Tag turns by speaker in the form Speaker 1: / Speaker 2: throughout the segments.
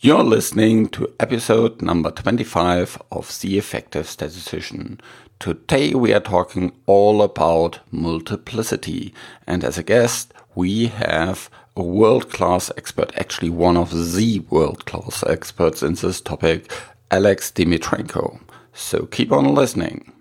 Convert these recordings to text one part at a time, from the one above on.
Speaker 1: You're listening to episode number 25 of The Effective Statistician. Today we are talking all about multiplicity, and as a guest, we have a world class expert, actually, one of the world class experts in this topic, Alex Dmitrienko. So keep on listening.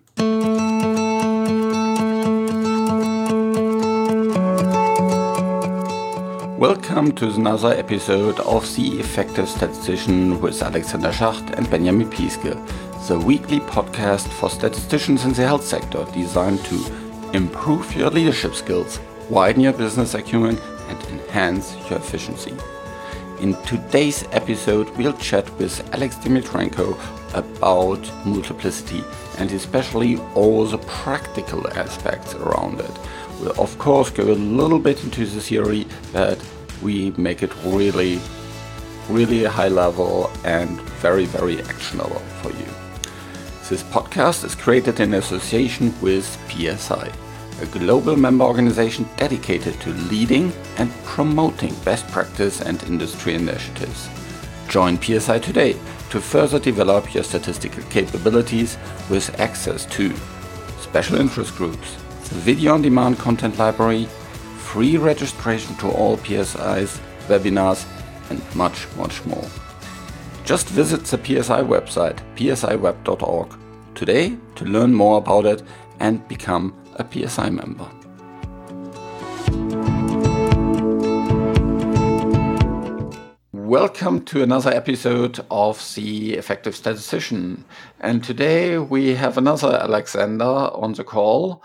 Speaker 1: Welcome to another episode of The Effective Statistician with Alexander Schacht and Benjamin Piske, the weekly podcast for statisticians in the health sector designed to improve your leadership skills, widen your business acumen, and enhance your efficiency. In today's episode, we'll chat with Alex Dmitrienko about multiplicity and especially all the practical aspects around it. We'll of course go a little bit into the theory, but we make it really, really high level and very, very actionable for you. This podcast is created in association with PSI, a global member organization dedicated to leading and promoting best practice and industry initiatives. Join PSI today to further develop your statistical capabilities with access to special interest groups, the video on demand content library, free registration to all PSI's webinars, and much, much more. Just visit the PSI website, psiweb.org, today to learn more about it and become a PSI member. Welcome to another episode of The Effective Statistician. And today we have another Alexander on the call.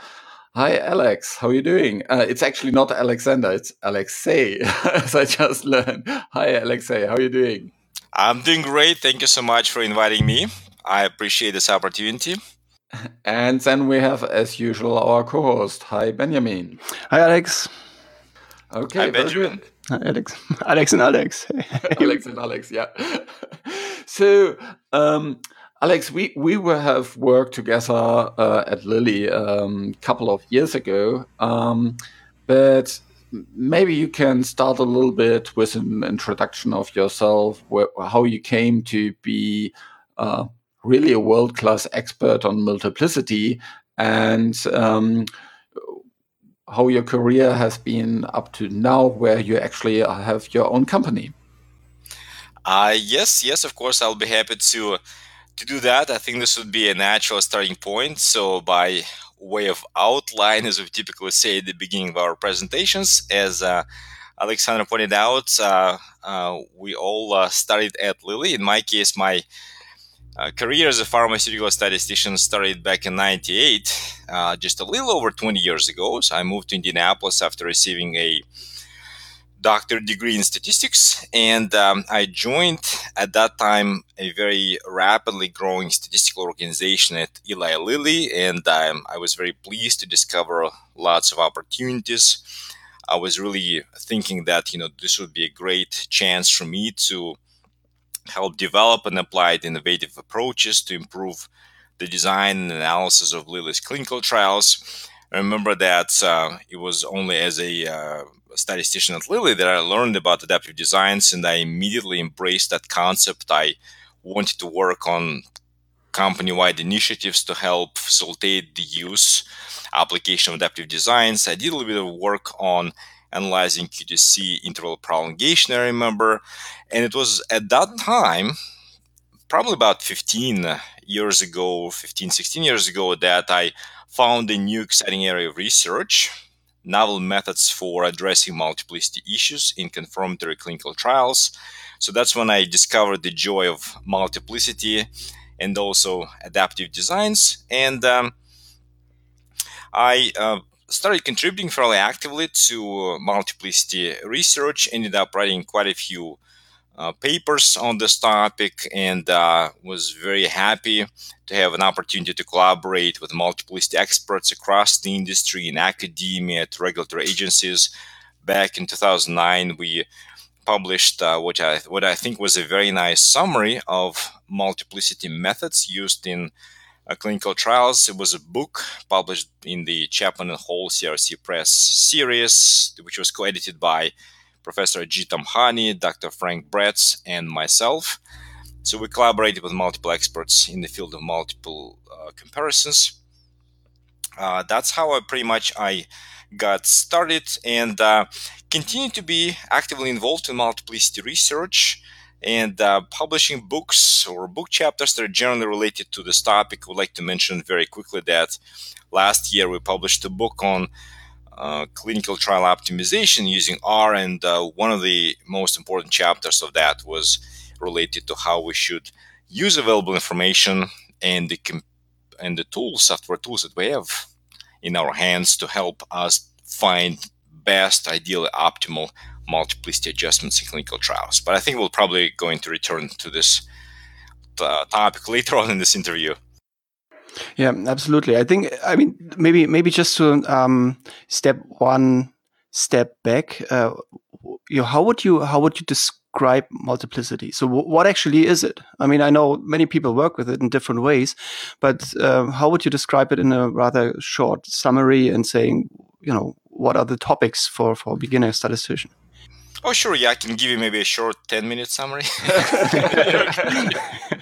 Speaker 1: Hi, Alex. How are you doing? Uh, it's actually not Alexander, it's Alexei, as I just learned. Hi, Alexei. How are you doing?
Speaker 2: I'm doing great. Thank you so much for inviting me. I appreciate this opportunity.
Speaker 1: And then we have, as usual, our co host. Hi, Benjamin.
Speaker 3: Hi, Alex.
Speaker 1: Okay,
Speaker 2: Hi, Benjamin.
Speaker 3: Hi, Alex. Alex and Alex.
Speaker 1: Alex and Alex, yeah. so, um, Alex, we, we have worked together uh, at Lilly a um, couple of years ago, um, but maybe you can start a little bit with an introduction of yourself, how you came to be uh, really a world class expert on multiplicity, and um, how your career has been up to now, where you actually have your own company.
Speaker 2: Uh, yes, yes, of course, I'll be happy to to do that, I think this would be a natural starting point. So, by way of outline, as we typically say at the beginning of our presentations, as uh, Alexander pointed out, uh, uh, we all uh, started at Lilly. In my case, my uh, career as a pharmaceutical statistician started back in 98, uh, just a little over 20 years ago. So, I moved to Indianapolis after receiving a doctorate degree in statistics, and um, I joined at that time a very rapidly growing statistical organization at Eli Lilly, and um, I was very pleased to discover lots of opportunities. I was really thinking that you know this would be a great chance for me to help develop and apply innovative approaches to improve the design and analysis of Lilly's clinical trials. I remember that uh, it was only as a uh, statistician at Lilly that I learned about adaptive designs, and I immediately embraced that concept. I wanted to work on company-wide initiatives to help facilitate the use application of adaptive designs. I did a little bit of work on analyzing QTC interval prolongation, I remember. And it was at that time, probably about 15 years ago, 15, 16 years ago, that I found a new exciting area of research novel methods for addressing multiplicity issues in confirmatory clinical trials. So that's when I discovered the joy of multiplicity and also adaptive designs. And um, I uh, started contributing fairly actively to multiplicity research, ended up writing quite a few uh, papers on this topic and uh, was very happy to have an opportunity to collaborate with multiplicity experts across the industry in academia to regulatory agencies. Back in 2009, we published uh, what I what I think was a very nice summary of multiplicity methods used in uh, clinical trials. It was a book published in the Chapman and Hall CRC Press series, which was co-edited by Professor Ajit Tamhane, Dr. Frank Bretz, and myself. So we collaborated with multiple experts in the field of multiple uh, comparisons. Uh, that's how I pretty much I got started and uh, continue to be actively involved in multiplicity research and uh, publishing books or book chapters that are generally related to this topic. I would like to mention very quickly that last year we published a book on uh, clinical trial optimization using R, and uh, one of the most important chapters of that was related to how we should use available information and the comp- and the tools, software tools that we have in our hands to help us find best, ideally optimal multiplicity adjustments in clinical trials. But I think we'll probably going to return to this uh, topic later on in this interview.
Speaker 3: Yeah, absolutely. I think I mean maybe maybe just to um, step one step back. Uh, you know, how would you how would you describe multiplicity? So what actually is it? I mean, I know many people work with it in different ways, but uh, how would you describe it in a rather short summary and saying, you know, what are the topics for for beginner statistician?
Speaker 2: Oh, sure. Yeah, I can give you maybe a short 10 minute summary.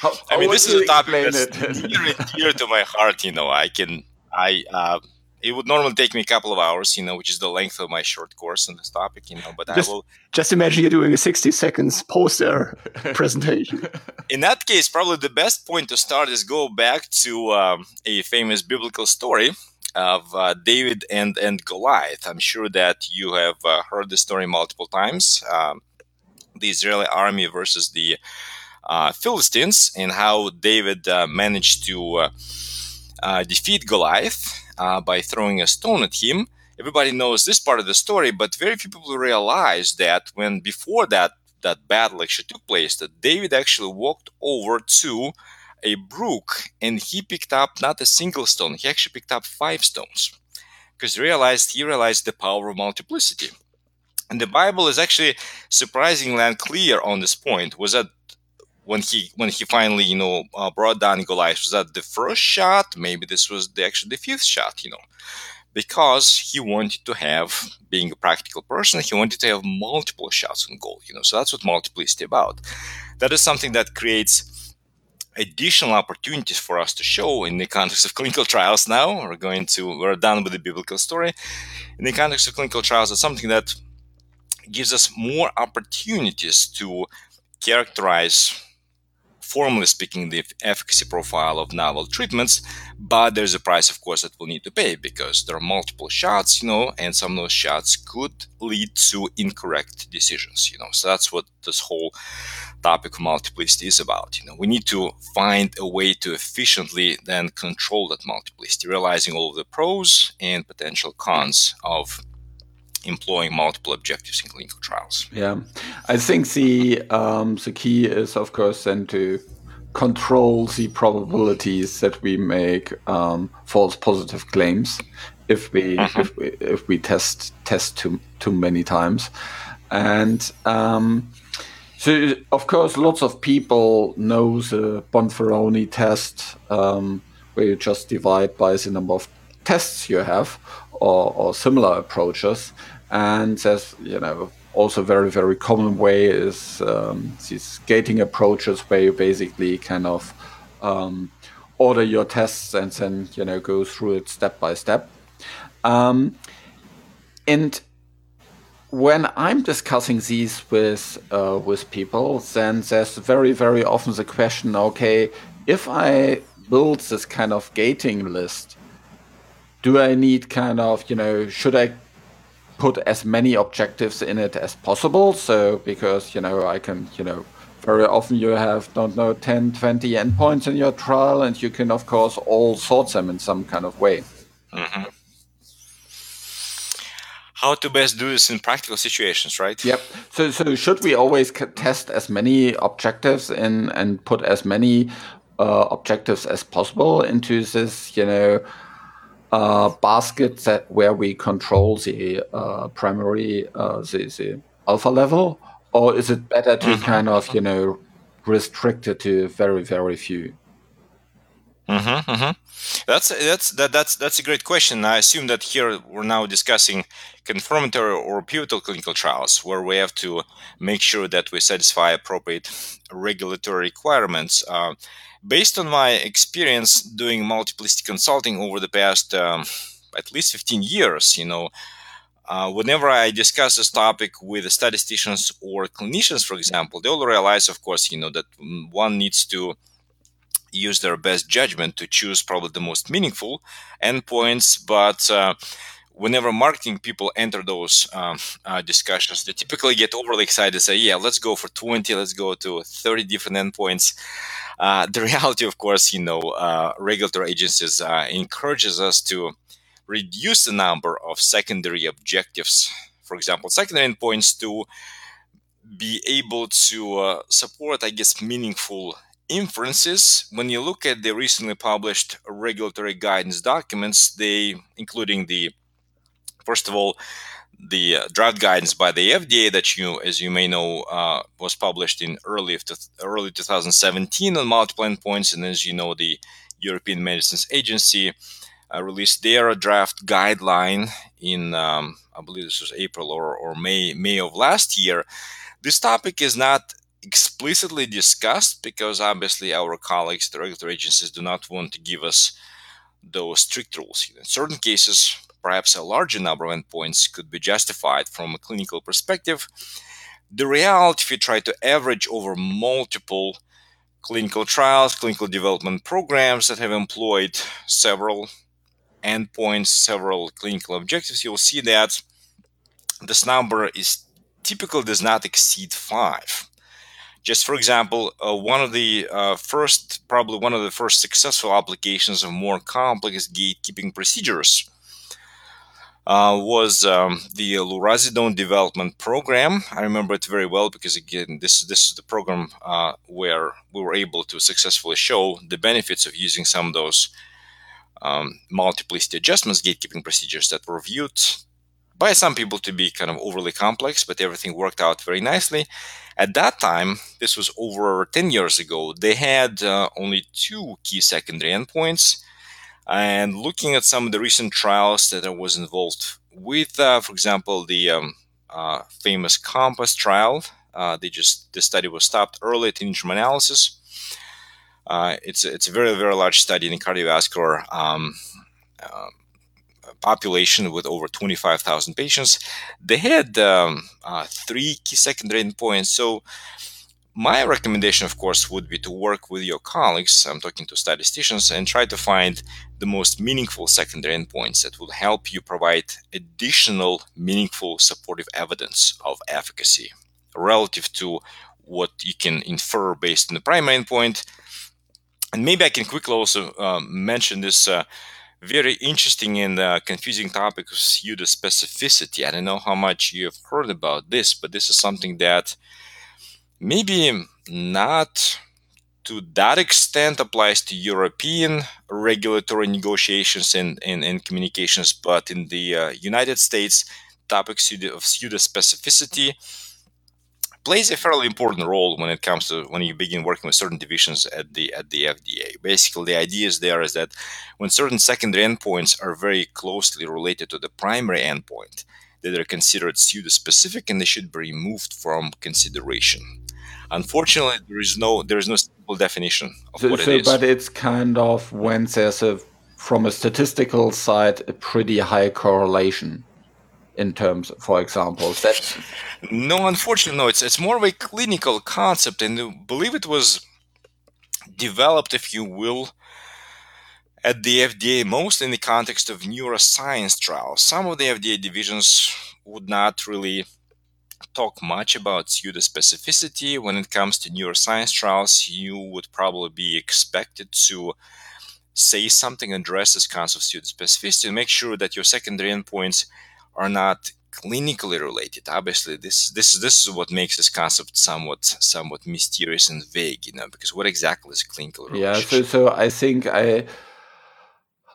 Speaker 1: How,
Speaker 2: I mean, this is a topic that's near and dear to my heart. You know, I can, I, uh, it would normally take me a couple of hours, you know, which is the length of my short course on this topic, you know, but
Speaker 3: Just-
Speaker 2: I will,
Speaker 3: Just imagine you're doing a 60 seconds poster presentation.
Speaker 2: in that case, probably the best point to start is go back to um, a famous biblical story of uh, David and, and Goliath. I'm sure that you have uh, heard the story multiple times. Um, the Israeli army versus the Philistines, and how David uh, managed to uh, uh, defeat Goliath uh, by throwing a stone at him. Everybody knows this part of the story, but very few people realize that when before that that battle actually took place, that David actually walked over to a brook and he picked up not a single stone, he actually picked up five stones because he realized he realized the power of multiplicity. And the Bible is actually surprisingly unclear on this point. Was that when he when he finally you know uh, brought down Goliath? Was that the first shot? Maybe this was the actually the fifth shot. You know, because he wanted to have, being a practical person, he wanted to have multiple shots on goal. You know, so that's what multiplicity about. That is something that creates additional opportunities for us to show in the context of clinical trials now we're going to we're done with the biblical story in the context of clinical trials it's something that gives us more opportunities to characterize formally speaking the efficacy profile of novel treatments but there's a price of course that we'll need to pay because there are multiple shots you know and some of those shots could lead to incorrect decisions you know. So that's what this whole topic of multiplicity is about you know. We need to find a way to efficiently then control that multiplicity realizing all of the pros and potential cons of employing multiple objectives in clinical trials.
Speaker 1: Yeah, I think the um, the key is, of course, then to control the probabilities that we make um, false positive claims if we if we if we test test too too many times, and um, so of course lots of people know the Bonferroni test um, where you just divide by the number of tests you have or, or similar approaches and there's you know also very very common way is um, these gating approaches where you basically kind of um, order your tests and then you know go through it step by step. Um, and when I'm discussing these with uh, with people, then there's very very often the question: Okay, if I build this kind of gating list, do I need kind of you know should I put as many objectives in it as possible? So because you know I can you know very often you have don't know 10 20 endpoints in your trial and you can of course all sort them in some kind of way
Speaker 2: Mhm. how to best do this in practical situations right
Speaker 1: Yep. So, so should we always c- test as many objectives in and put as many uh, objectives as possible into this, you know, uh, basket that where we control the uh, primary uh, the, the alpha level, or is it better to kind of you know restrict it to very very few?
Speaker 2: Mm-hmm, mm-hmm. That's that's that, that's that's a great question. I assume that here we're now discussing confirmatory or pivotal clinical trials, where we have to make sure that we satisfy appropriate regulatory requirements. Uh, based on my experience doing multiplicity consulting over the past um, at least 15 years, you know, uh, whenever I discuss this topic with statisticians or clinicians, for example, they all realize, of course, you know, that one needs to use their best judgment to choose probably the most meaningful endpoints. But uh, whenever marketing people enter those um, uh, discussions, they typically get overly excited and say, yeah, let's go for 20, let's go to 30 different endpoints. Uh, the reality, of course, you know, uh, regulatory agencies uh, encourages us to reduce the number of secondary objectives. For example, secondary endpoints to be able to uh, support, I guess, meaningful inferences. When you look at the recently published regulatory guidance documents, they, including the, first of all, the uh, draft guidance by the FDA that you, as you may know, uh, was published in early early 2017 on multiple endpoints, and as you know, the European Medicines Agency uh, released their draft guideline in, um, I believe this was April or, or May May of last year. This topic is not explicitly discussed because obviously our colleagues, the regulatory agencies, do not want to give us those strict rules. In certain cases, perhaps a larger number of endpoints could be justified from a clinical perspective. The reality, if you try to average over multiple clinical trials, clinical development programs that have employed several endpoints, several clinical objectives, you'll see that this number is typically does not exceed five. Just for example, uh, one of the uh, first, probably one of the first successful applications of more complex gatekeeping procedures uh, was um, the Lurasidone development program. I remember it very well because again, this this is the program uh, where we were able to successfully show the benefits of using some of those um, multiplicity adjustments gatekeeping procedures that were viewed by some people to be kind of overly complex, but everything worked out very nicely. At that time, this was over 10 years ago, they had uh, only two key secondary endpoints. And looking at some of the recent trials that I was involved with, uh, for example, the um, uh, famous COMPASS trial, uh, they just the study was stopped early at interim analysis. Uh, it's it's a very very large study in cardiovascular um, uh, population with over 25,000 patients. They had um, uh, three key secondary endpoints. So, my recommendation, of course, would be to work with your colleagues. I'm talking to statisticians and try to find the most meaningful secondary endpoints that will help you provide additional meaningful supportive evidence of efficacy relative to what you can infer based on the primary endpoint. And maybe I can quickly also uh, mention this. Uh, very interesting and uh, confusing topic of pseudo specificity. I don't know how much you have heard about this, but this is something that maybe not to that extent applies to European regulatory negotiations and, and, and communications, but in the uh, United States, topic of pseudo specificity plays a fairly important role when it comes to when you begin working with certain divisions at the at the FDA. Basically, the idea is there is that when certain secondary endpoints are very closely related to the primary endpoint, they are considered pseudo-specific and they should be removed from consideration. Unfortunately, there is no there is no simple definition of so, what so, it is.
Speaker 1: But it's kind of when there's a from a statistical side a pretty high correlation in terms, for example? That
Speaker 2: no, unfortunately, no. It's it's more of a clinical concept, and I believe it was developed, if you will, at the FDA, mostly in the context of neuroscience trials. Some of the FDA divisions would not really talk much about pseudo specificity. When it comes to neuroscience trials, you would probably be expected to say something, address this concept of pseudo specificity, and make sure that your secondary endpoints are not clinically related. Obviously, this this this is what makes this concept somewhat somewhat mysterious and vague, you know, because what exactly is clinical
Speaker 1: relationship? Yeah, so so I think I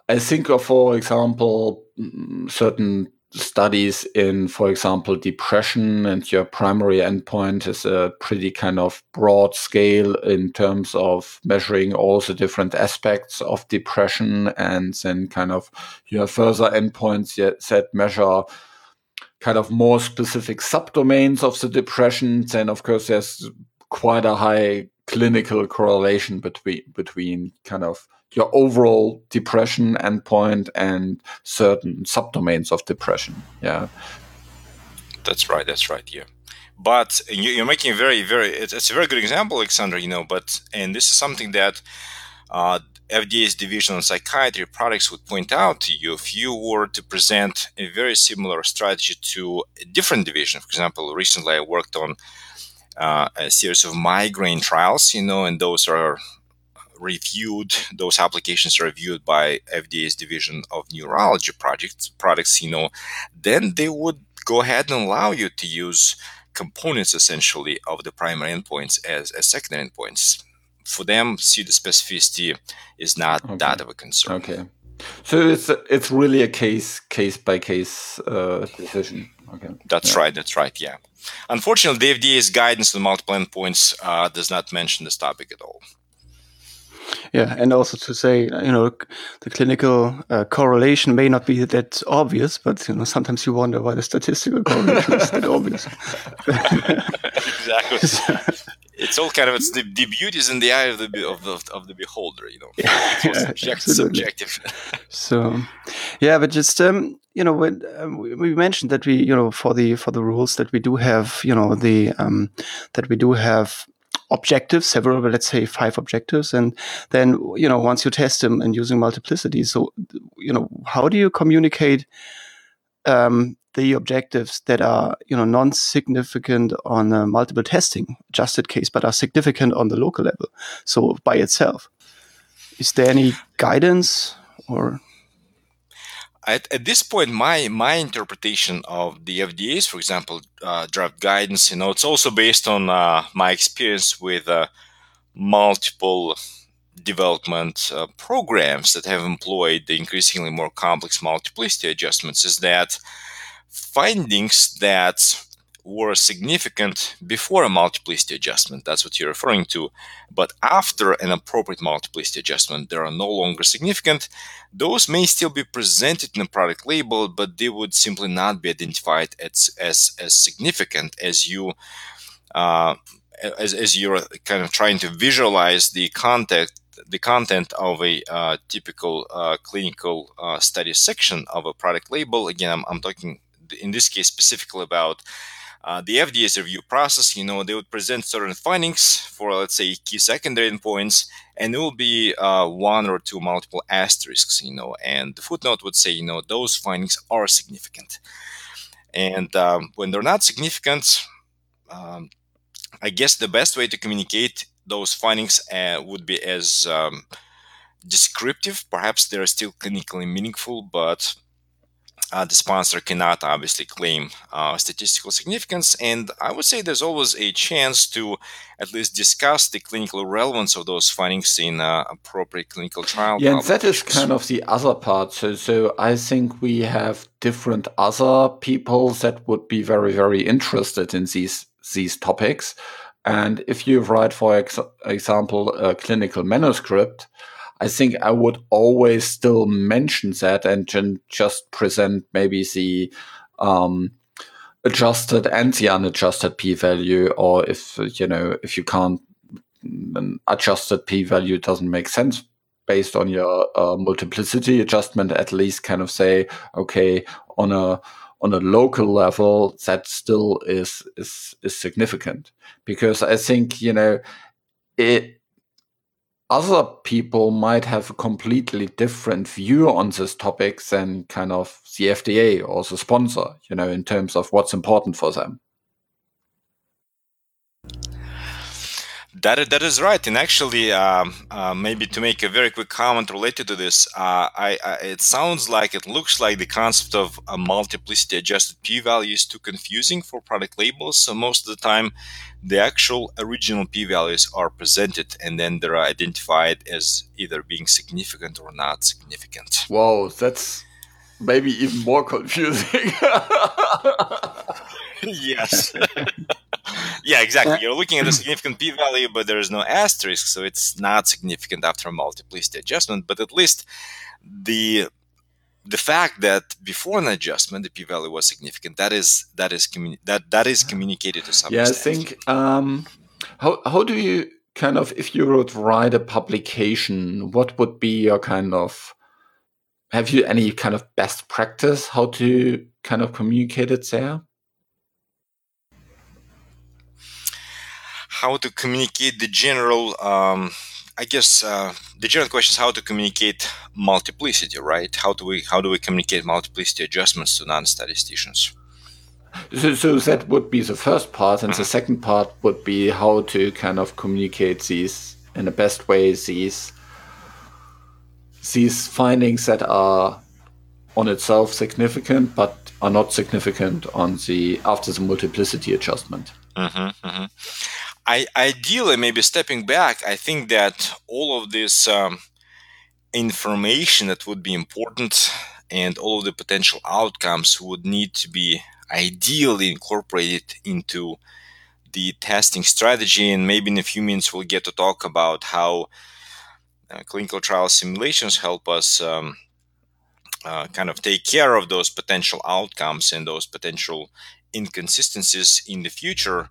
Speaker 1: I think of, for example, mm, certain studies in, for example, depression, and your primary endpoint is a pretty kind of broad scale in terms of measuring all the different aspects of depression, and then kind of your further endpoints that measure kind of more specific subdomains of the depression, then of course there's quite a high clinical correlation between between kind of your overall depression endpoint and certain subdomains of depression. Yeah,
Speaker 2: that's right. That's right. Yeah, but you're making a very, very. It's a very good example, Alexander. You know, but and this is something that uh, FDA's division on psychiatry products would point out to you if you were to present a very similar strategy to a different division. For example, recently I worked on uh, a series of migraine trials, you know, and those are reviewed, those applications are reviewed by FDA's division of neurology projects, products, you know, then they would go ahead and allow you to use components essentially of the primary endpoints as, as secondary endpoints. For them, see the pseudospecificity is not okay. that of a concern.
Speaker 1: Okay. So it's it's really a case case by case uh, decision. Okay.
Speaker 2: That's yeah. right. That's right. Yeah. Unfortunately, the FDA's guidance on multiple endpoints uh, does not mention this topic at all.
Speaker 3: Yeah, and also to say, you know, the clinical uh, correlation may not be that obvious, but you know, sometimes you wonder why the statistical correlation is that obvious.
Speaker 2: exactly. it's all kind of it's the, the beauty is in the eye of the of the, of the beholder, you know.
Speaker 3: Yeah, yeah subjective, subjective. so, yeah, but just um, you know, when um, we mentioned that we, you know, for the for the rules that we do have, you know, the um, that we do have objectives, several, let's say five objectives. And then, you know, once you test them and using multiplicity, so, you know, how do you communicate um, the objectives that are, you know, non-significant on multiple testing adjusted case, but are significant on the local level? So by itself, is there any guidance or?
Speaker 2: At, at this point, my my interpretation of the FDA's, for example, uh, draft guidance, you know, it's also based on uh, my experience with uh, multiple development uh, programs that have employed the increasingly more complex multiplicity adjustments. Is that findings that were significant before a multiplicity adjustment. That's what you're referring to. But after an appropriate multiplicity adjustment, they are no longer significant. Those may still be presented in a product label, but they would simply not be identified as as, as significant as you. Uh, as, as you're kind of trying to visualize the content the content of a uh, typical uh, clinical uh, study section of a product label. Again, I'm, I'm, talking in this case specifically about uh, the FDA's review process, you know, they would present certain findings for, let's say, key secondary endpoints, and it will be uh, one or two multiple asterisks, you know, and the footnote would say, you know, those findings are significant. And um, when they're not significant, um, I guess the best way to communicate those findings uh, would be as um, descriptive. Perhaps they're still clinically meaningful, but uh, the sponsor cannot obviously claim uh, statistical significance. And I would say there's always a chance to at least discuss the clinical relevance of those findings in uh, appropriate clinical trial.
Speaker 1: Yeah, and that is kind of the other part. So, so I think we have different other people that would be very, very interested in these these topics. And if you write, for ex- example, a clinical manuscript, I think I would always still mention that and just present maybe the um, adjusted and the unadjusted p-value, or if you know if you can't, an adjusted p-value doesn't make sense based on your uh, multiplicity adjustment. At least kind of say, okay, on a on a local level, that still is is is significant because I think you know it other people might have a completely different view on this topic than kind of the FDA or the sponsor, you know, in terms of what's important for them.
Speaker 2: That, that is right. And actually, um, uh, maybe to make a very quick comment related to this, uh, I, I, it sounds like it looks like the concept of a multiplicity adjusted p value is too confusing for product labels. So most of the time, the actual original p values are presented and then they're identified as either being significant or not significant.
Speaker 1: Whoa, that's maybe even more confusing.
Speaker 2: yes. yeah, exactly. You're looking at a significant p-value, but there is no asterisk, so it's not significant after a multiplicity adjustment. But at least the the fact that before an adjustment the p-value was significant that is that is communi- that that is communicated to some
Speaker 1: yeah
Speaker 2: extent.
Speaker 1: i think um, how how do you kind of if you would write a publication what would be your kind of have you any kind of best practice how to kind of communicate it there
Speaker 2: how to communicate the general um, I guess uh, the general question is how to communicate multiplicity, right? How do we how do we communicate multiplicity adjustments to non-statisticians?
Speaker 1: So, so that would be the first part, and the mm-hmm. second part would be how to kind of communicate these in the best way these these findings that are on itself significant, but are not significant on the after the multiplicity adjustment.
Speaker 2: Mm-hmm, mm-hmm. I ideally maybe stepping back, I think that all of this um, information that would be important and all of the potential outcomes would need to be ideally incorporated into the testing strategy. And maybe in a few minutes we'll get to talk about how uh, clinical trial simulations help us um, uh, kind of take care of those potential outcomes and those potential inconsistencies in the future.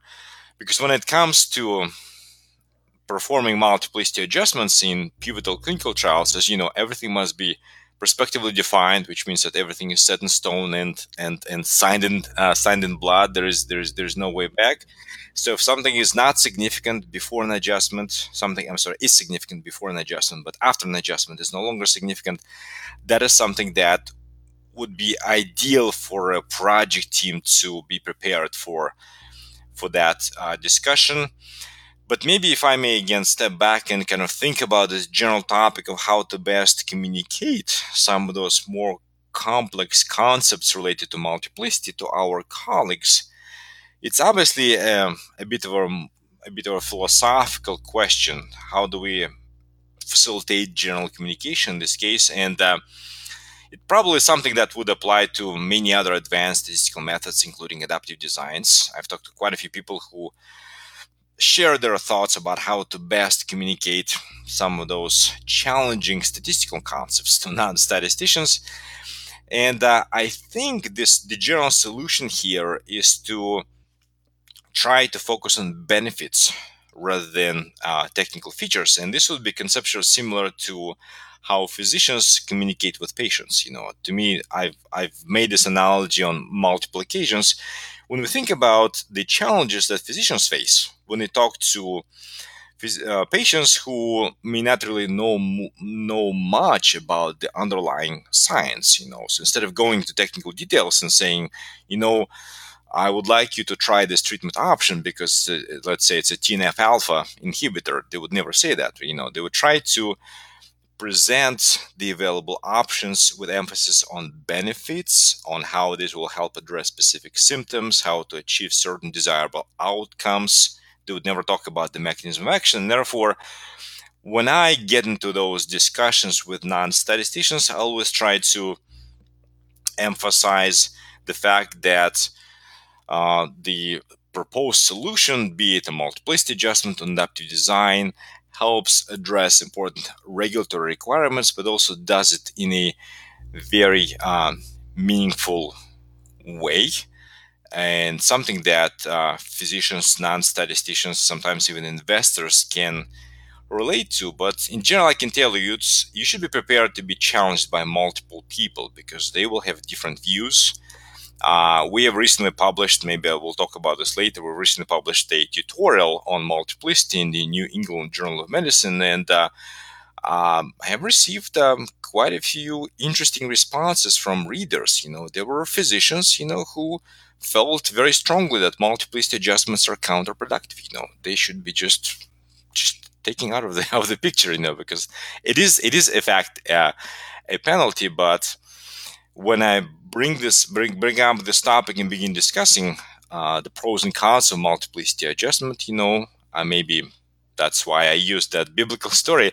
Speaker 2: Because when it comes to performing multiplicity adjustments in pivotal clinical trials, as you know, everything must be prospectively defined, which means that everything is set in stone and and and signed in uh, signed in blood. There is there's there's no way back. So if something is not significant before an adjustment, something I'm sorry is significant before an adjustment, but after an adjustment is no longer significant, that is something that would be ideal for a project team to be prepared for for that uh, discussion. But maybe if I may again step back and kind of think about this general topic of how to best communicate some of those more complex concepts related to multiplicity to our colleagues, it's obviously a, um, a bit of a, a bit of a philosophical question. How do we facilitate general communication in this case? And uh, it probably is something that would apply to many other advanced statistical methods, including adaptive designs. I've talked to quite a few people who share their thoughts about how to best communicate some of those challenging statistical concepts to non-statisticians. And uh, I think this the general solution here is to try to focus on benefits rather than uh, technical features. And this would be conceptually similar to how physicians communicate with patients. You know, to me, I've I've made this analogy on multiple occasions. When we think about the challenges that physicians face when they talk to uh, patients who may not really know know much about the underlying science, you know, so instead of going into technical details and saying, you know, I would like you to try this treatment option because uh, let's say it's a TNF alpha inhibitor, they would never say that. You know, they would try to present the available options with emphasis on benefits, on how this will help address specific symptoms, how to achieve certain desirable outcomes. They would never talk about the mechanism of action. Therefore, when I get into those discussions with non statisticians, I always try to emphasize the fact that uh, the proposed solution, be it a multiplicity adjustment, adaptive design, helps address important regulatory requirements, but also does it in a very um, meaningful way and something that uh, physicians, non statisticians, sometimes even investors can relate to. But in general, I can tell you, you should be prepared to be challenged by multiple people because they will have different views uh, we have recently published, maybe I will talk about this later, we recently published a tutorial on multiplicity in the New England Journal of Medicine, and uh, um, I have received um, quite a few interesting responses from readers. You know, there were physicians, you know, who felt very strongly that multiplicity adjustments are counterproductive. You know, they should be just just taking out of the of the picture. You know, because it is it is in fact uh, a penalty, but when I bring this bring bring up this topic and begin discussing uh, the pros and cons of multiplicity adjustment, you know, maybe that's why I used that biblical story.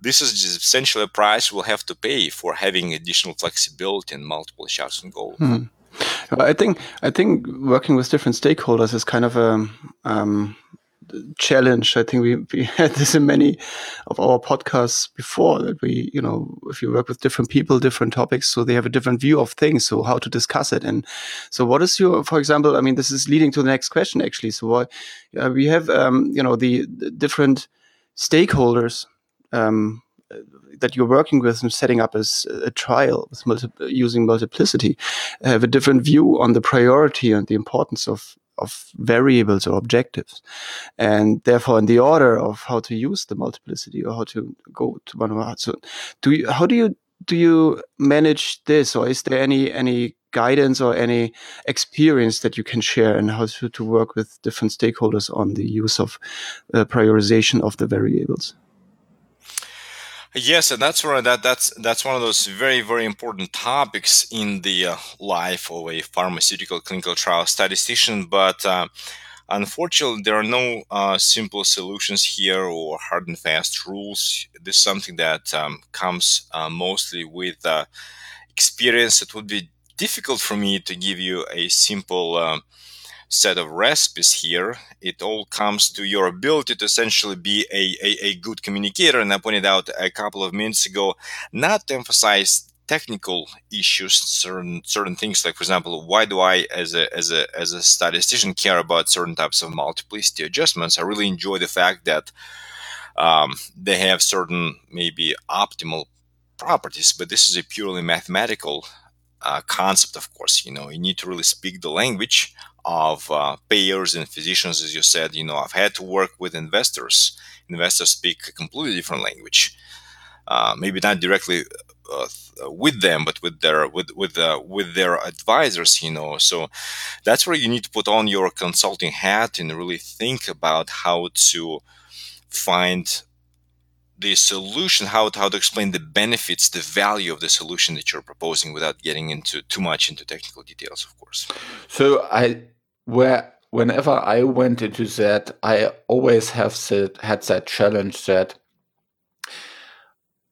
Speaker 2: This is essentially a price we'll have to pay for having additional flexibility and multiple shots on goal.
Speaker 3: Hmm. I think I think working with different stakeholders is kind of a um, challenge. I think we, we had this in many of our podcasts before that we, you know, if you work with different people, different topics, so they have a different view of things. So how to discuss it. And so what is your, for example, I mean, this is leading to the next question actually. So what, uh, we have, um, you know, the, the different stakeholders, um, that you're working with and setting up as a trial with multi using multiplicity have a different view on the priority and the importance of of variables or objectives, and therefore in the order of how to use the multiplicity or how to go to one of so do you how do you do you manage this? Or is there any any guidance or any experience that you can share and how to, to work with different stakeholders on the use of uh, prioritization of the variables
Speaker 2: Yes, and that's where that that's that's one of those very very important topics in the uh, life of a pharmaceutical clinical trial statistician. But uh, unfortunately, there are no uh, simple solutions here or hard and fast rules. This is something that um, comes uh, mostly with uh, experience. It would be difficult for me to give you a simple set of recipes here. It all comes to your ability to essentially be a, a, a good communicator. And I pointed out a couple of minutes ago, not to emphasize technical issues, certain certain things like, for example, why do I, as a as a as a statistician, care about certain types of multiplicity adjustments? I really enjoy the fact that um, they have certain maybe optimal properties, but this is a purely mathematical uh, concept. Of course, you know, you need to really speak the language of uh, payers and physicians, as you said, you know, I've had to work with investors. Investors speak a completely different language. Uh, maybe not directly uh, with them, but with their with with uh, with their advisors, you know. So that's where you need to put on your consulting hat and really think about how to find the solution, how to, how to explain the benefits, the value of the solution that you're proposing without getting into too much into technical details, of course.
Speaker 1: So I where whenever I went into that, I always have said, had that challenge that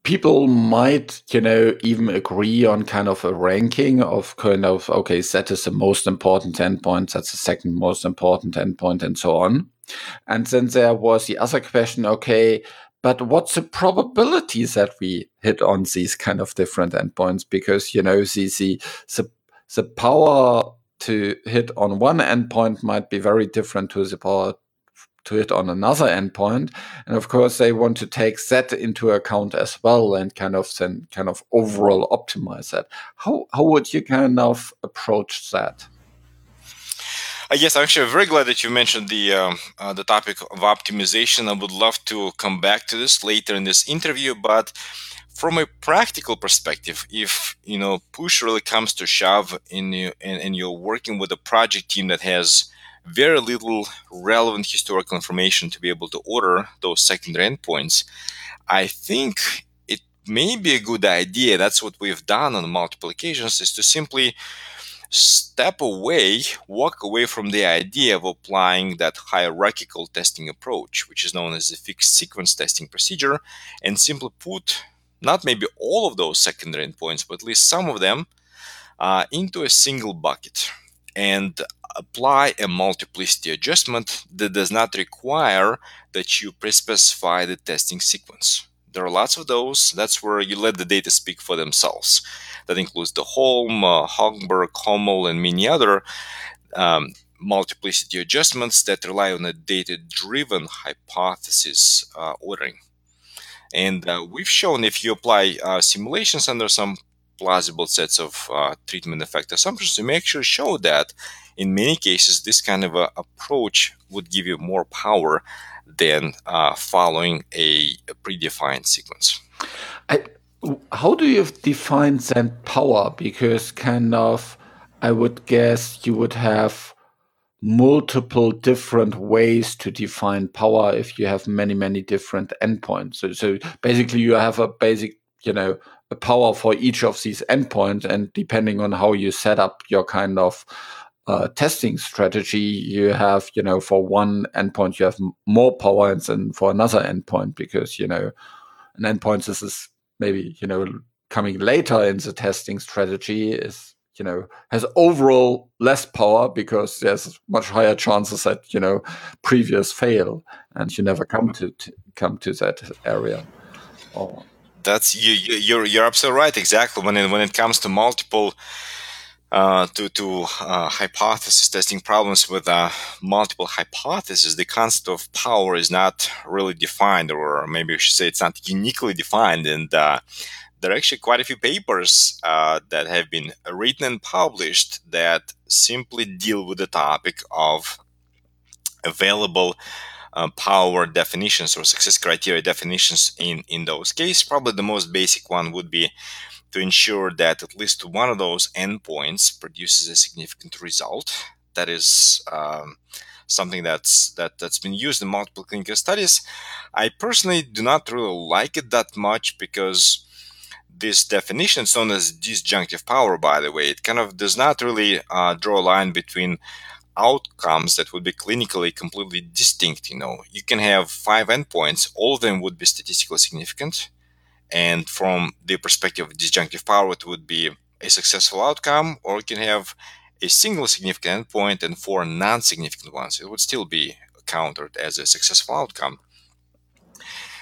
Speaker 1: people might, you know, even agree on kind of a ranking of kind of, okay, that is the most important endpoint, that's the second most important endpoint, and so on. And then there was the other question, okay, but what's the probability that we hit on these kind of different endpoints? Because, you know, the, the, the, the power to hit on one endpoint might be very different to the power to hit on another endpoint. And of course, they want to take that into account as well and kind of then kind of overall optimize that. How, how would you kind of approach that?
Speaker 2: Uh, yes, I'm actually very glad that you mentioned the um, uh, the topic of optimization. I would love to come back to this later in this interview, but from a practical perspective, if you know push really comes to shove, in you, and, and you're working with a project team that has very little relevant historical information to be able to order those secondary endpoints, I think it may be a good idea. That's what we've done on multiple occasions: is to simply step away, walk away from the idea of applying that hierarchical testing approach, which is known as the fixed sequence testing procedure, and simply put not maybe all of those secondary endpoints, but at least some of them, uh, into a single bucket and apply a multiplicity adjustment that does not require that you pre-specify the testing sequence. There are lots of those. That's where you let the data speak for themselves. That includes the Holm, uh, Hochberg, Hommel, and many other um, multiplicity adjustments that rely on a data-driven hypothesis uh, ordering. And uh, we've shown if you apply uh, simulations under some plausible sets of uh, treatment effect assumptions, you may actually show that in many cases, this kind of a approach would give you more power than uh, following a, a, predefined sequence.
Speaker 1: I, how do you define then power? Because kind of, I would guess you would have multiple different ways to define power if you have many many different endpoints so so basically you have a basic you know a power for each of these endpoints and depending on how you set up your kind of uh, testing strategy, you have, you know, for one endpoint, you have more power than for another endpoint because, you know, an endpoint this is maybe, you know, coming later in the testing strategy is, you know, has overall less power because there's much higher chances that, you know, previous fail and you never come to, to come to that area.
Speaker 2: Or, That's you, you, you're you're absolutely right. Exactly. When it when it comes to multiple uh, to to uh, hypothesis testing problems with uh, multiple hypotheses, the concept of power is not really defined, or maybe we should say it's not uniquely defined. And uh, there are actually quite a few papers uh, that have been written and published that simply deal with the topic of available uh, power definitions or success criteria definitions in in those cases. Probably the most basic one would be to ensure that at least one of those endpoints produces a significant result. That is um, something that's that that's been used in multiple clinical studies. I personally do not really like it that much because this definition is known as disjunctive power. By the way, it kind of does not really uh, draw a line between outcomes that would be clinically completely distinct. You know, you can have five endpoints; all of them would be statistically significant and from the perspective of disjunctive power, it would be a successful outcome, or it can have a single significant endpoint and four non significant ones. It would still be counted as a successful outcome.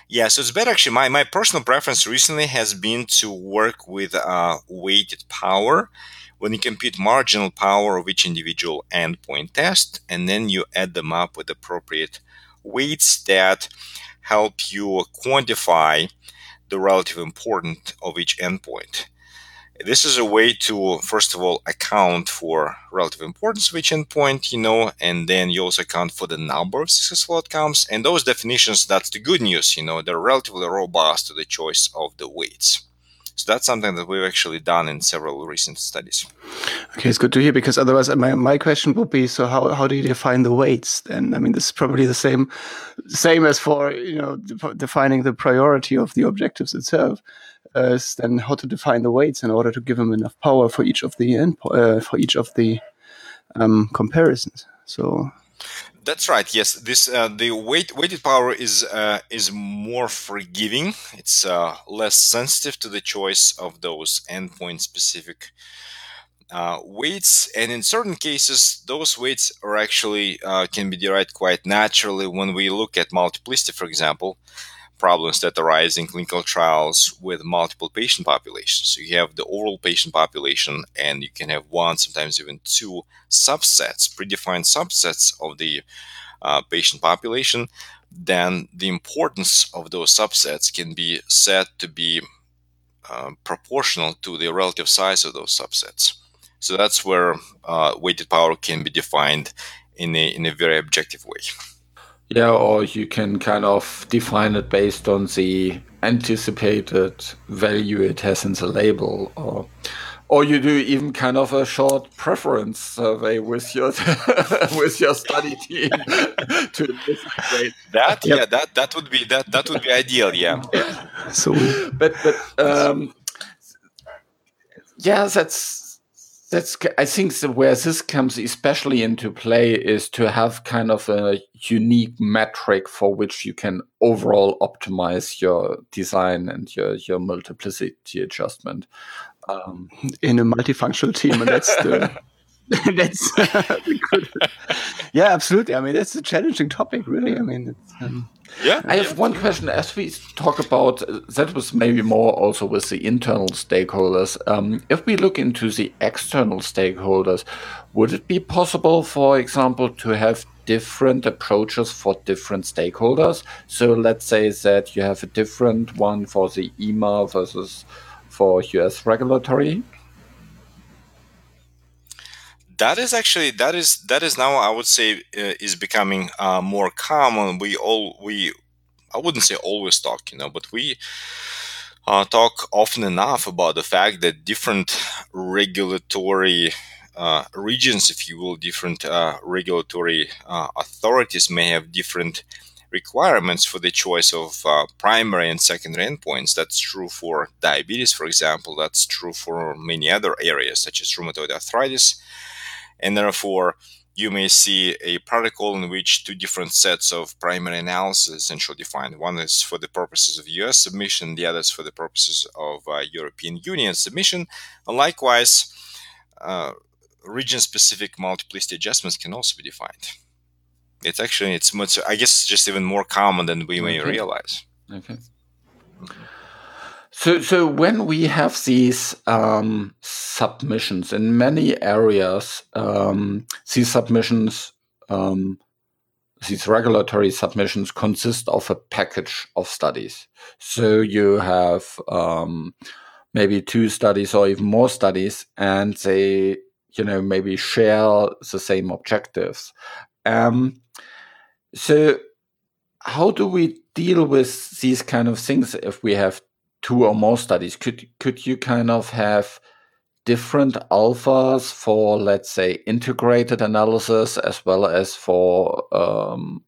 Speaker 2: Yeah, so it's better actually. My, my personal preference recently has been to work with uh, weighted power when you compute marginal power of each individual endpoint test, and then you add them up with appropriate weights that help you quantify the relative importance of each endpoint. This is a way to, first of all, account for relative importance of each endpoint, you know, and then you also account for the number of successful outcomes. And those definitions, that's the good news, you know, they're relatively robust to the choice of the weights. So that's something that we've actually done in several recent studies.
Speaker 3: Okay, it's good to hear because otherwise my, my question would be so how, how do you define the weights then? I mean this is probably the same same as for you know defining the priority of the objectives itself. Uh, then how to define the weights in order to give them enough power for each of the uh, for each of the um, comparisons. So
Speaker 2: that's right. Yes, this uh, the weight weighted power is uh, is more forgiving. It's uh, less sensitive to the choice of those endpoint specific uh, weights, and in certain cases, those weights are actually uh, can be derived quite naturally when we look at multiplicity, for example problems that arise in clinical trials with multiple patient populations. So you have the overall patient population, and you can have one, sometimes even two subsets, predefined subsets of the uh, patient population. Then the importance of those subsets can be said to be uh, proportional to the relative size of those subsets. So that's where uh, weighted power can be defined in a, in a very objective way.
Speaker 1: Yeah, or you can kind of define it based on the anticipated value it has in the label, or or you do even kind of a short preference survey with your with your study team to
Speaker 2: investigate that. Yep. Yeah, that that would be that that would be ideal. Yeah.
Speaker 1: yeah. So, but but um, yeah, that's that's I think the, where this comes especially into play is to have kind of a unique metric for which you can overall optimize your design and your your multiplicity adjustment.
Speaker 3: Um, in a multifunctional team, and that's the that's good. yeah, absolutely. I mean, that's a challenging topic, really. I mean, um,
Speaker 1: yeah. I have one question as we talk about that was maybe more also with the internal stakeholders. Um, if we look into the external stakeholders, would it be possible, for example, to have different approaches for different stakeholders? So let's say that you have a different one for the EMA versus for US regulatory
Speaker 2: that is actually that is that is now I would say uh, is becoming uh, more common. We all we I wouldn't say always talk, you know, but we uh, talk often enough about the fact that different regulatory uh, regions, if you will, different uh, regulatory uh, authorities may have different requirements for the choice of primary and secondary endpoints. That's true for diabetes, for example. That's true for many other areas such as rheumatoid arthritis and therefore you may see a protocol in which two different sets of primary analysis essentially defined. One is for the purposes of US submission, the other is for the purposes of uh, European Union submission. And likewise, uh, region-specific multiplicity adjustments can also be defined. It's actually it's much. I guess it's just even more common than we may realize.
Speaker 1: Okay. So, so when we have these um, submissions in many areas, um, these submissions, um, these regulatory submissions consist of a package of studies. So you have um, maybe two studies or even more studies, and they, you know, maybe share the same objectives. Um, so, how do we deal with these kind of things if we have two or more studies, could could you kind of have different alphas for, let's say, integrated analysis as well as for, um,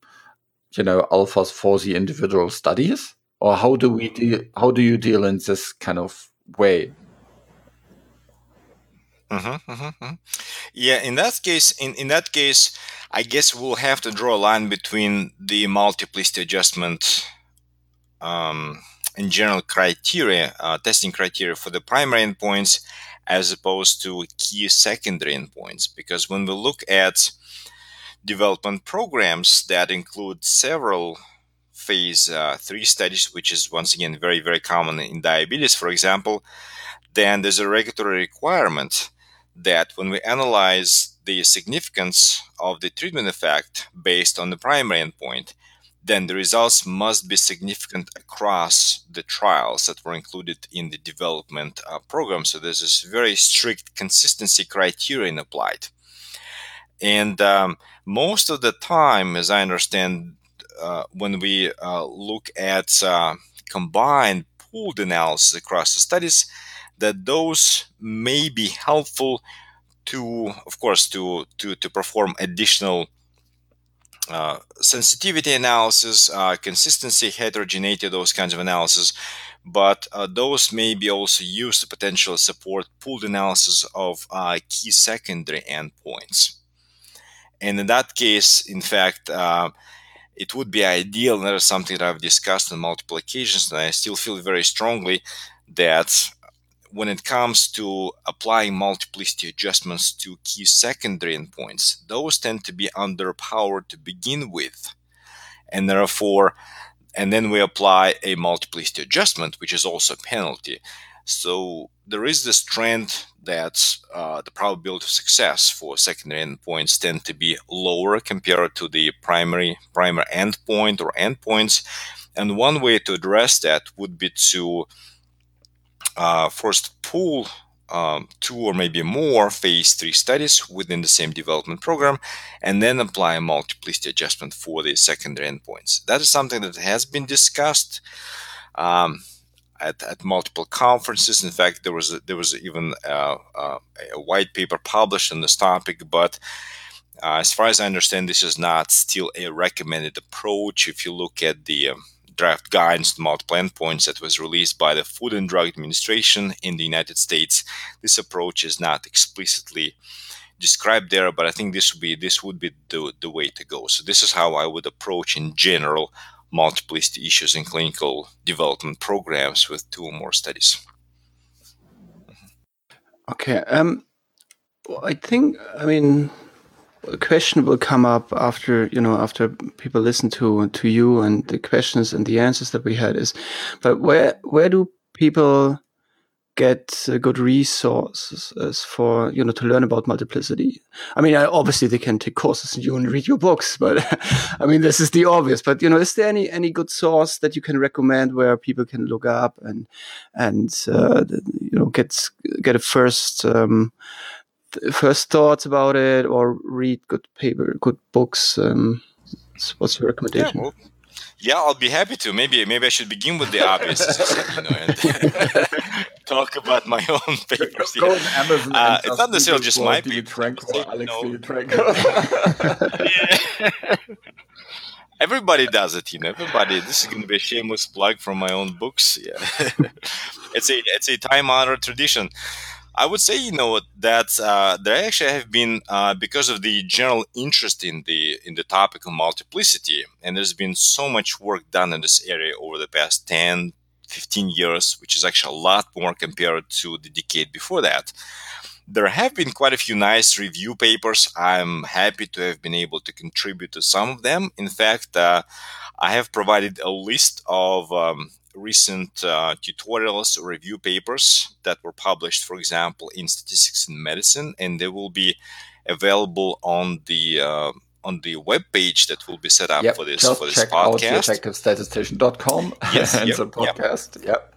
Speaker 1: you know, alphas for the individual studies? Or how do we deal? How do you deal in this kind of way?
Speaker 2: Mm-hmm, mm-hmm, mm-hmm. Yeah, in that case, in, in that case, I guess we'll have to draw a line between the multiplicity adjustment um, general criteria, uh, testing criteria for the primary endpoints as opposed to key secondary endpoints. Because when we look at development programs that include several phase uh, three studies, which is once again very, very common in diabetes, for example, then there's a regulatory requirement that when we analyze the significance of the treatment effect based on the primary endpoint, then the results must be significant across the trials that were included in the development uh, program. So there's this very strict consistency criterion applied. And um, most of the time, as I understand, uh, when we uh, look at uh, combined pooled analysis across the studies, that those may be helpful to, of course, to to to perform additional uh, sensitivity analysis, uh, consistency, heterogeneity, those kinds of analysis. But uh, those may be also used to potentially support pooled analysis of uh, key secondary endpoints. And in that case, in fact, uh, it would be ideal, and that is something that I've discussed on multiple occasions, and I still feel very strongly that when it comes to applying multiplicity adjustments to key secondary endpoints, those tend to be underpowered to begin with. And therefore, and then we apply a multiplicity adjustment, which is also a penalty. So there is this trend that uh, the probability of success for secondary endpoints tend to be lower compared to the primary primary endpoint or endpoints. And one way to address that would be to uh, first pool um, two or maybe more phase three studies within the same development program, and then apply a multiplicity adjustment for the secondary endpoints. That is something that has been discussed um, at, at, multiple conferences. In fact, there was a, there was even uh, uh, a white paper published on this topic, but uh, as far as I understand, this is not still a recommended approach. If you look at the um, draft guidance to multiple endpoints that was released by the Food and Drug Administration in the United States. This approach is not explicitly described there, but I think this would be this would be the, the way to go. So this is how I would approach in general multiplicity issues in clinical development programs with two or more studies.
Speaker 3: Okay. Um, I think I mean a question will come up after you know after people listen to to you and the questions and the answers that we had is but where where do people get good resources for you know to learn about multiplicity? I mean obviously they can take courses and you and read your books but i mean this is the obvious but you know is there any any good source that you can recommend where people can look up and and uh, you know get get a first um, first thoughts about it or read good paper, good books? Um, what's your recommendation?
Speaker 2: Yeah, well, yeah, I'll be happy to. Maybe maybe I should begin with the obvious, you know, and talk about my own papers.
Speaker 1: Go, go Amazon. Uh,
Speaker 2: it's not necessarily just my paper.
Speaker 1: papers. Alex
Speaker 2: yeah. Everybody does it, you know. Everybody. This is going to be a shameless plug from my own books. Yeah, it's a it's a time honored tradition. I would say, you know, that uh, there actually have been uh, because of the general interest in the in the topic of multiplicity, and there's been so much work done in this area over the past 10, 15 years, which is actually a lot more compared to the decade before that. There have been quite a few nice review papers. I'm happy to have been able to contribute to some of them. In fact, uh, I have provided a list of um, recent uh, tutorials or review papers that were published, for example, in Statistics in Medicine, and they will be available on the uh, on the web page that will be set up
Speaker 1: yep,
Speaker 2: for this
Speaker 1: just
Speaker 2: for this
Speaker 1: check
Speaker 2: podcast.
Speaker 1: Out theeffectivestatistician.com
Speaker 2: Yes,
Speaker 1: and
Speaker 2: yep,
Speaker 1: the podcast. Yep.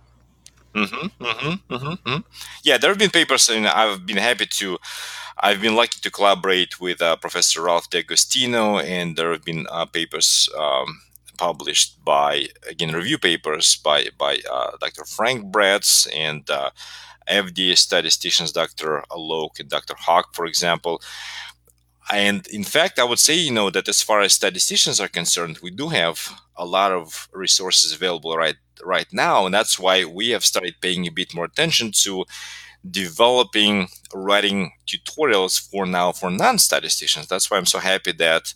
Speaker 2: Mm-hmm, mm-hmm, mm-hmm, mm-hmm. Yeah, there have been papers, and I've been happy to. I've been lucky to collaborate with uh, Professor Ralph D'Agostino, and there have been uh, papers um, published by again review papers by by uh, Dr. Frank Bretz and uh, FDA statisticians Dr. Alosh and Dr. Huque, for example. And in fact, I would say you know that as far as statisticians are concerned, we do have a lot of resources available right right now, and that's why we have started paying a bit more attention to developing writing tutorials for now for non-statisticians. That's why I'm so happy that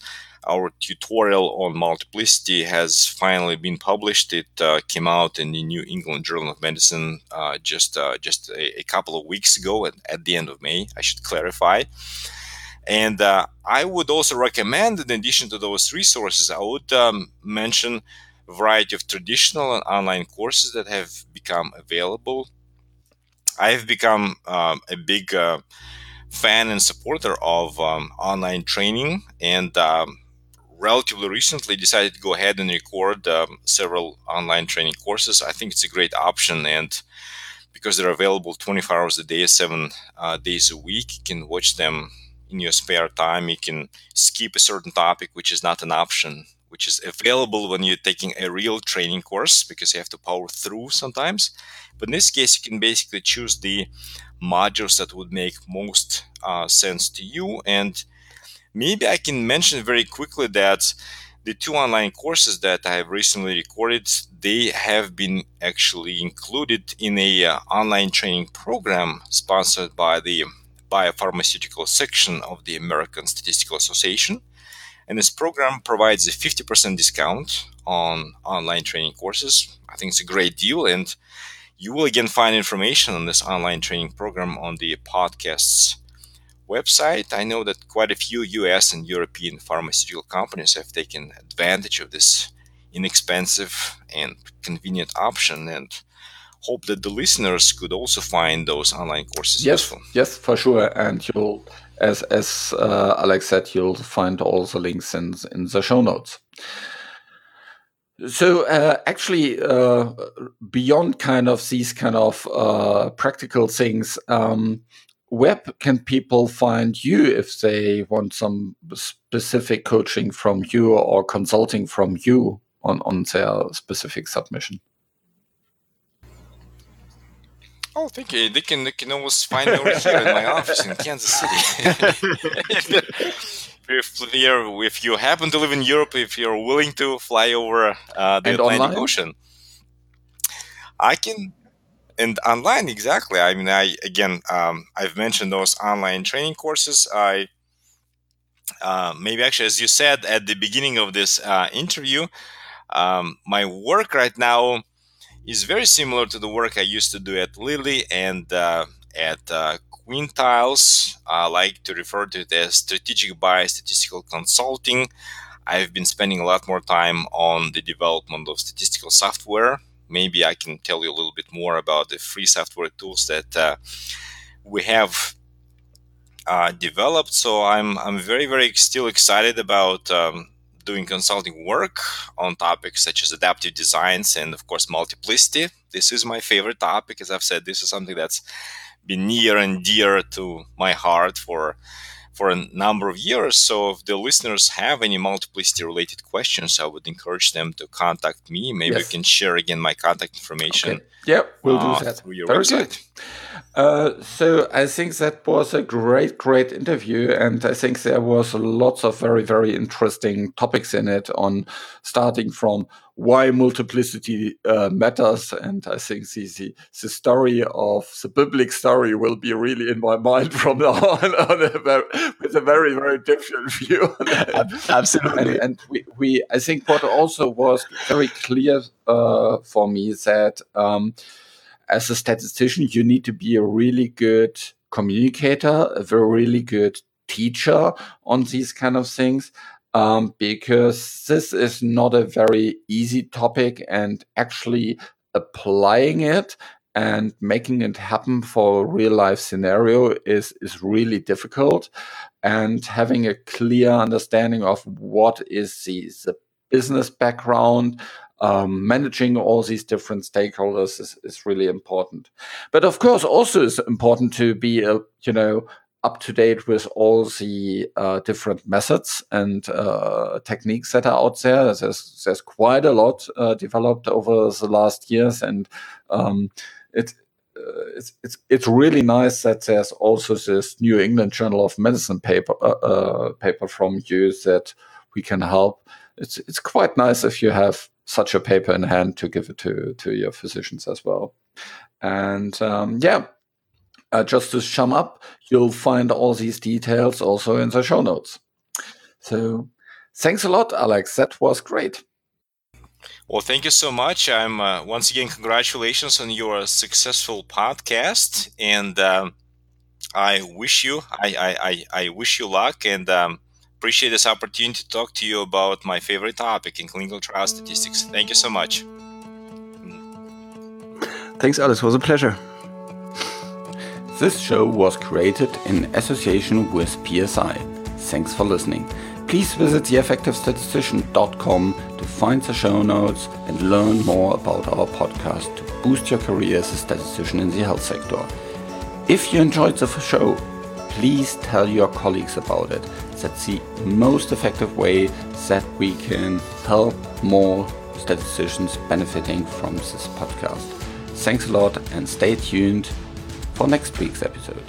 Speaker 2: our tutorial on multiplicity has finally been published. It uh, came out in the New England Journal of Medicine uh, just uh, just a, a, couple of weeks ago, at, at, the end of May. I should clarify. And uh, I would also recommend, in addition to those resources, I would um, mention a variety of traditional and online courses that have become available. I have become um, a big uh, fan and supporter of um, online training, and um, relatively recently decided to go ahead and record um, several online training courses. I think it's a great option, and because they're available 24 hours a day, seven uh, days a week, you can watch them in your spare time. You can skip a certain topic, which is not an option, which is available when you're taking a real training course because you have to power through sometimes. But in this case, you can basically choose the modules that would make most uh, sense to you and Maybe I can mention very quickly that the two online courses that I have recently recorded, they have been actually included in a uh, online training program sponsored by the biopharmaceutical section of the American Statistical Association. And this program provides a 50% discount on online training courses. I think it's a great deal. And you will again find information on this online training program on the podcast's website. I know that quite a few US and European pharmaceutical companies have taken advantage of this inexpensive and convenient option and hope that the listeners could also find those online courses
Speaker 1: yes,
Speaker 2: useful.
Speaker 1: Yes, for sure. And you'll, as as uh, Alex said, you'll find all the links in in the show notes. So uh, actually, uh, beyond kind of these kind of uh, practical things, um, where can people find you if they want some specific coaching from you or consulting from you on, on their specific submission?
Speaker 2: Oh, thank you. They can they can always find me over here in my office in Kansas City. if, you're, if you happen to live in Europe, if you're willing to fly over uh, the and Atlantic online? Ocean, I can and online exactly. I mean i again um, i've mentioned those online training courses. I uh, maybe actually as you said at the beginning of this uh, interview um, my work right now is very similar to the work i used to do at lilly and uh, at uh, quintiles. I like to refer to it as strategic biostatistical consulting. I've been spending a lot more time on the development of statistical software maybe I can tell you a little bit more about the free software tools that uh, we have uh, developed. So I'm I'm very very still excited about um, doing consulting work on topics such as adaptive designs and of course multiplicity. This is my favorite topic, as I've said. This is something that's been near and dear to my heart for for a number of years. So if the listeners have any multiplicity related questions, I would encourage them to contact me. Maybe yes. you can share again my contact information.
Speaker 1: Okay. Yep, we'll uh, do that. Through your Very website. good. Uh, so I think that was a great, great interview, and I think there was lots of very, very interesting topics in it on starting from why multiplicity uh, matters. And I think the, the, the story of the biblical story will be really in my mind from now on, on a very, with a very, very different view.
Speaker 3: Absolutely.
Speaker 1: And, and, we, we, I think what also was very clear uh, for me that um, as a statistician, you need to be a really good communicator, a very really good teacher on these kind of things um, because this is not a very easy topic and actually applying it and making it happen for a real life scenario is is really difficult. And having a clear understanding of what is the, the business background um, managing all these different stakeholders is, is really important but of course also it's important to be a you know up to date with all the uh, different methods and uh, techniques that are out there. There's there's quite a lot uh, developed over the last years, and um, it, uh, it's it's it's really nice that there's also this New England Journal of Medicine paper uh, uh, paper from you that we can help. It's it's quite nice if you have such a paper in hand to give it to to your physicians as well. And um, yeah, uh, just to sum up, you'll find all these details also in the show notes. So thanks a lot, Alex. That was great.
Speaker 2: Well, thank you so much. I'm uh, once again congratulations on your successful podcast, and um, I wish you I, I, I, wish you luck and um, appreciate this opportunity to talk to you about my favorite topic in clinical trial statistics. Thank you so much.
Speaker 3: Thanks, Alex. It was a pleasure.
Speaker 1: This show was created in association with PSI. Thanks for listening. Please visit theeffectivestatistician.com to find the show notes and learn more about our podcast to boost your career as a statistician in the health sector. If you enjoyed the show, please tell your colleagues about it. That's the most effective way that we can help more statisticians benefiting from this podcast. Thanks a lot and stay tuned for next week's episode.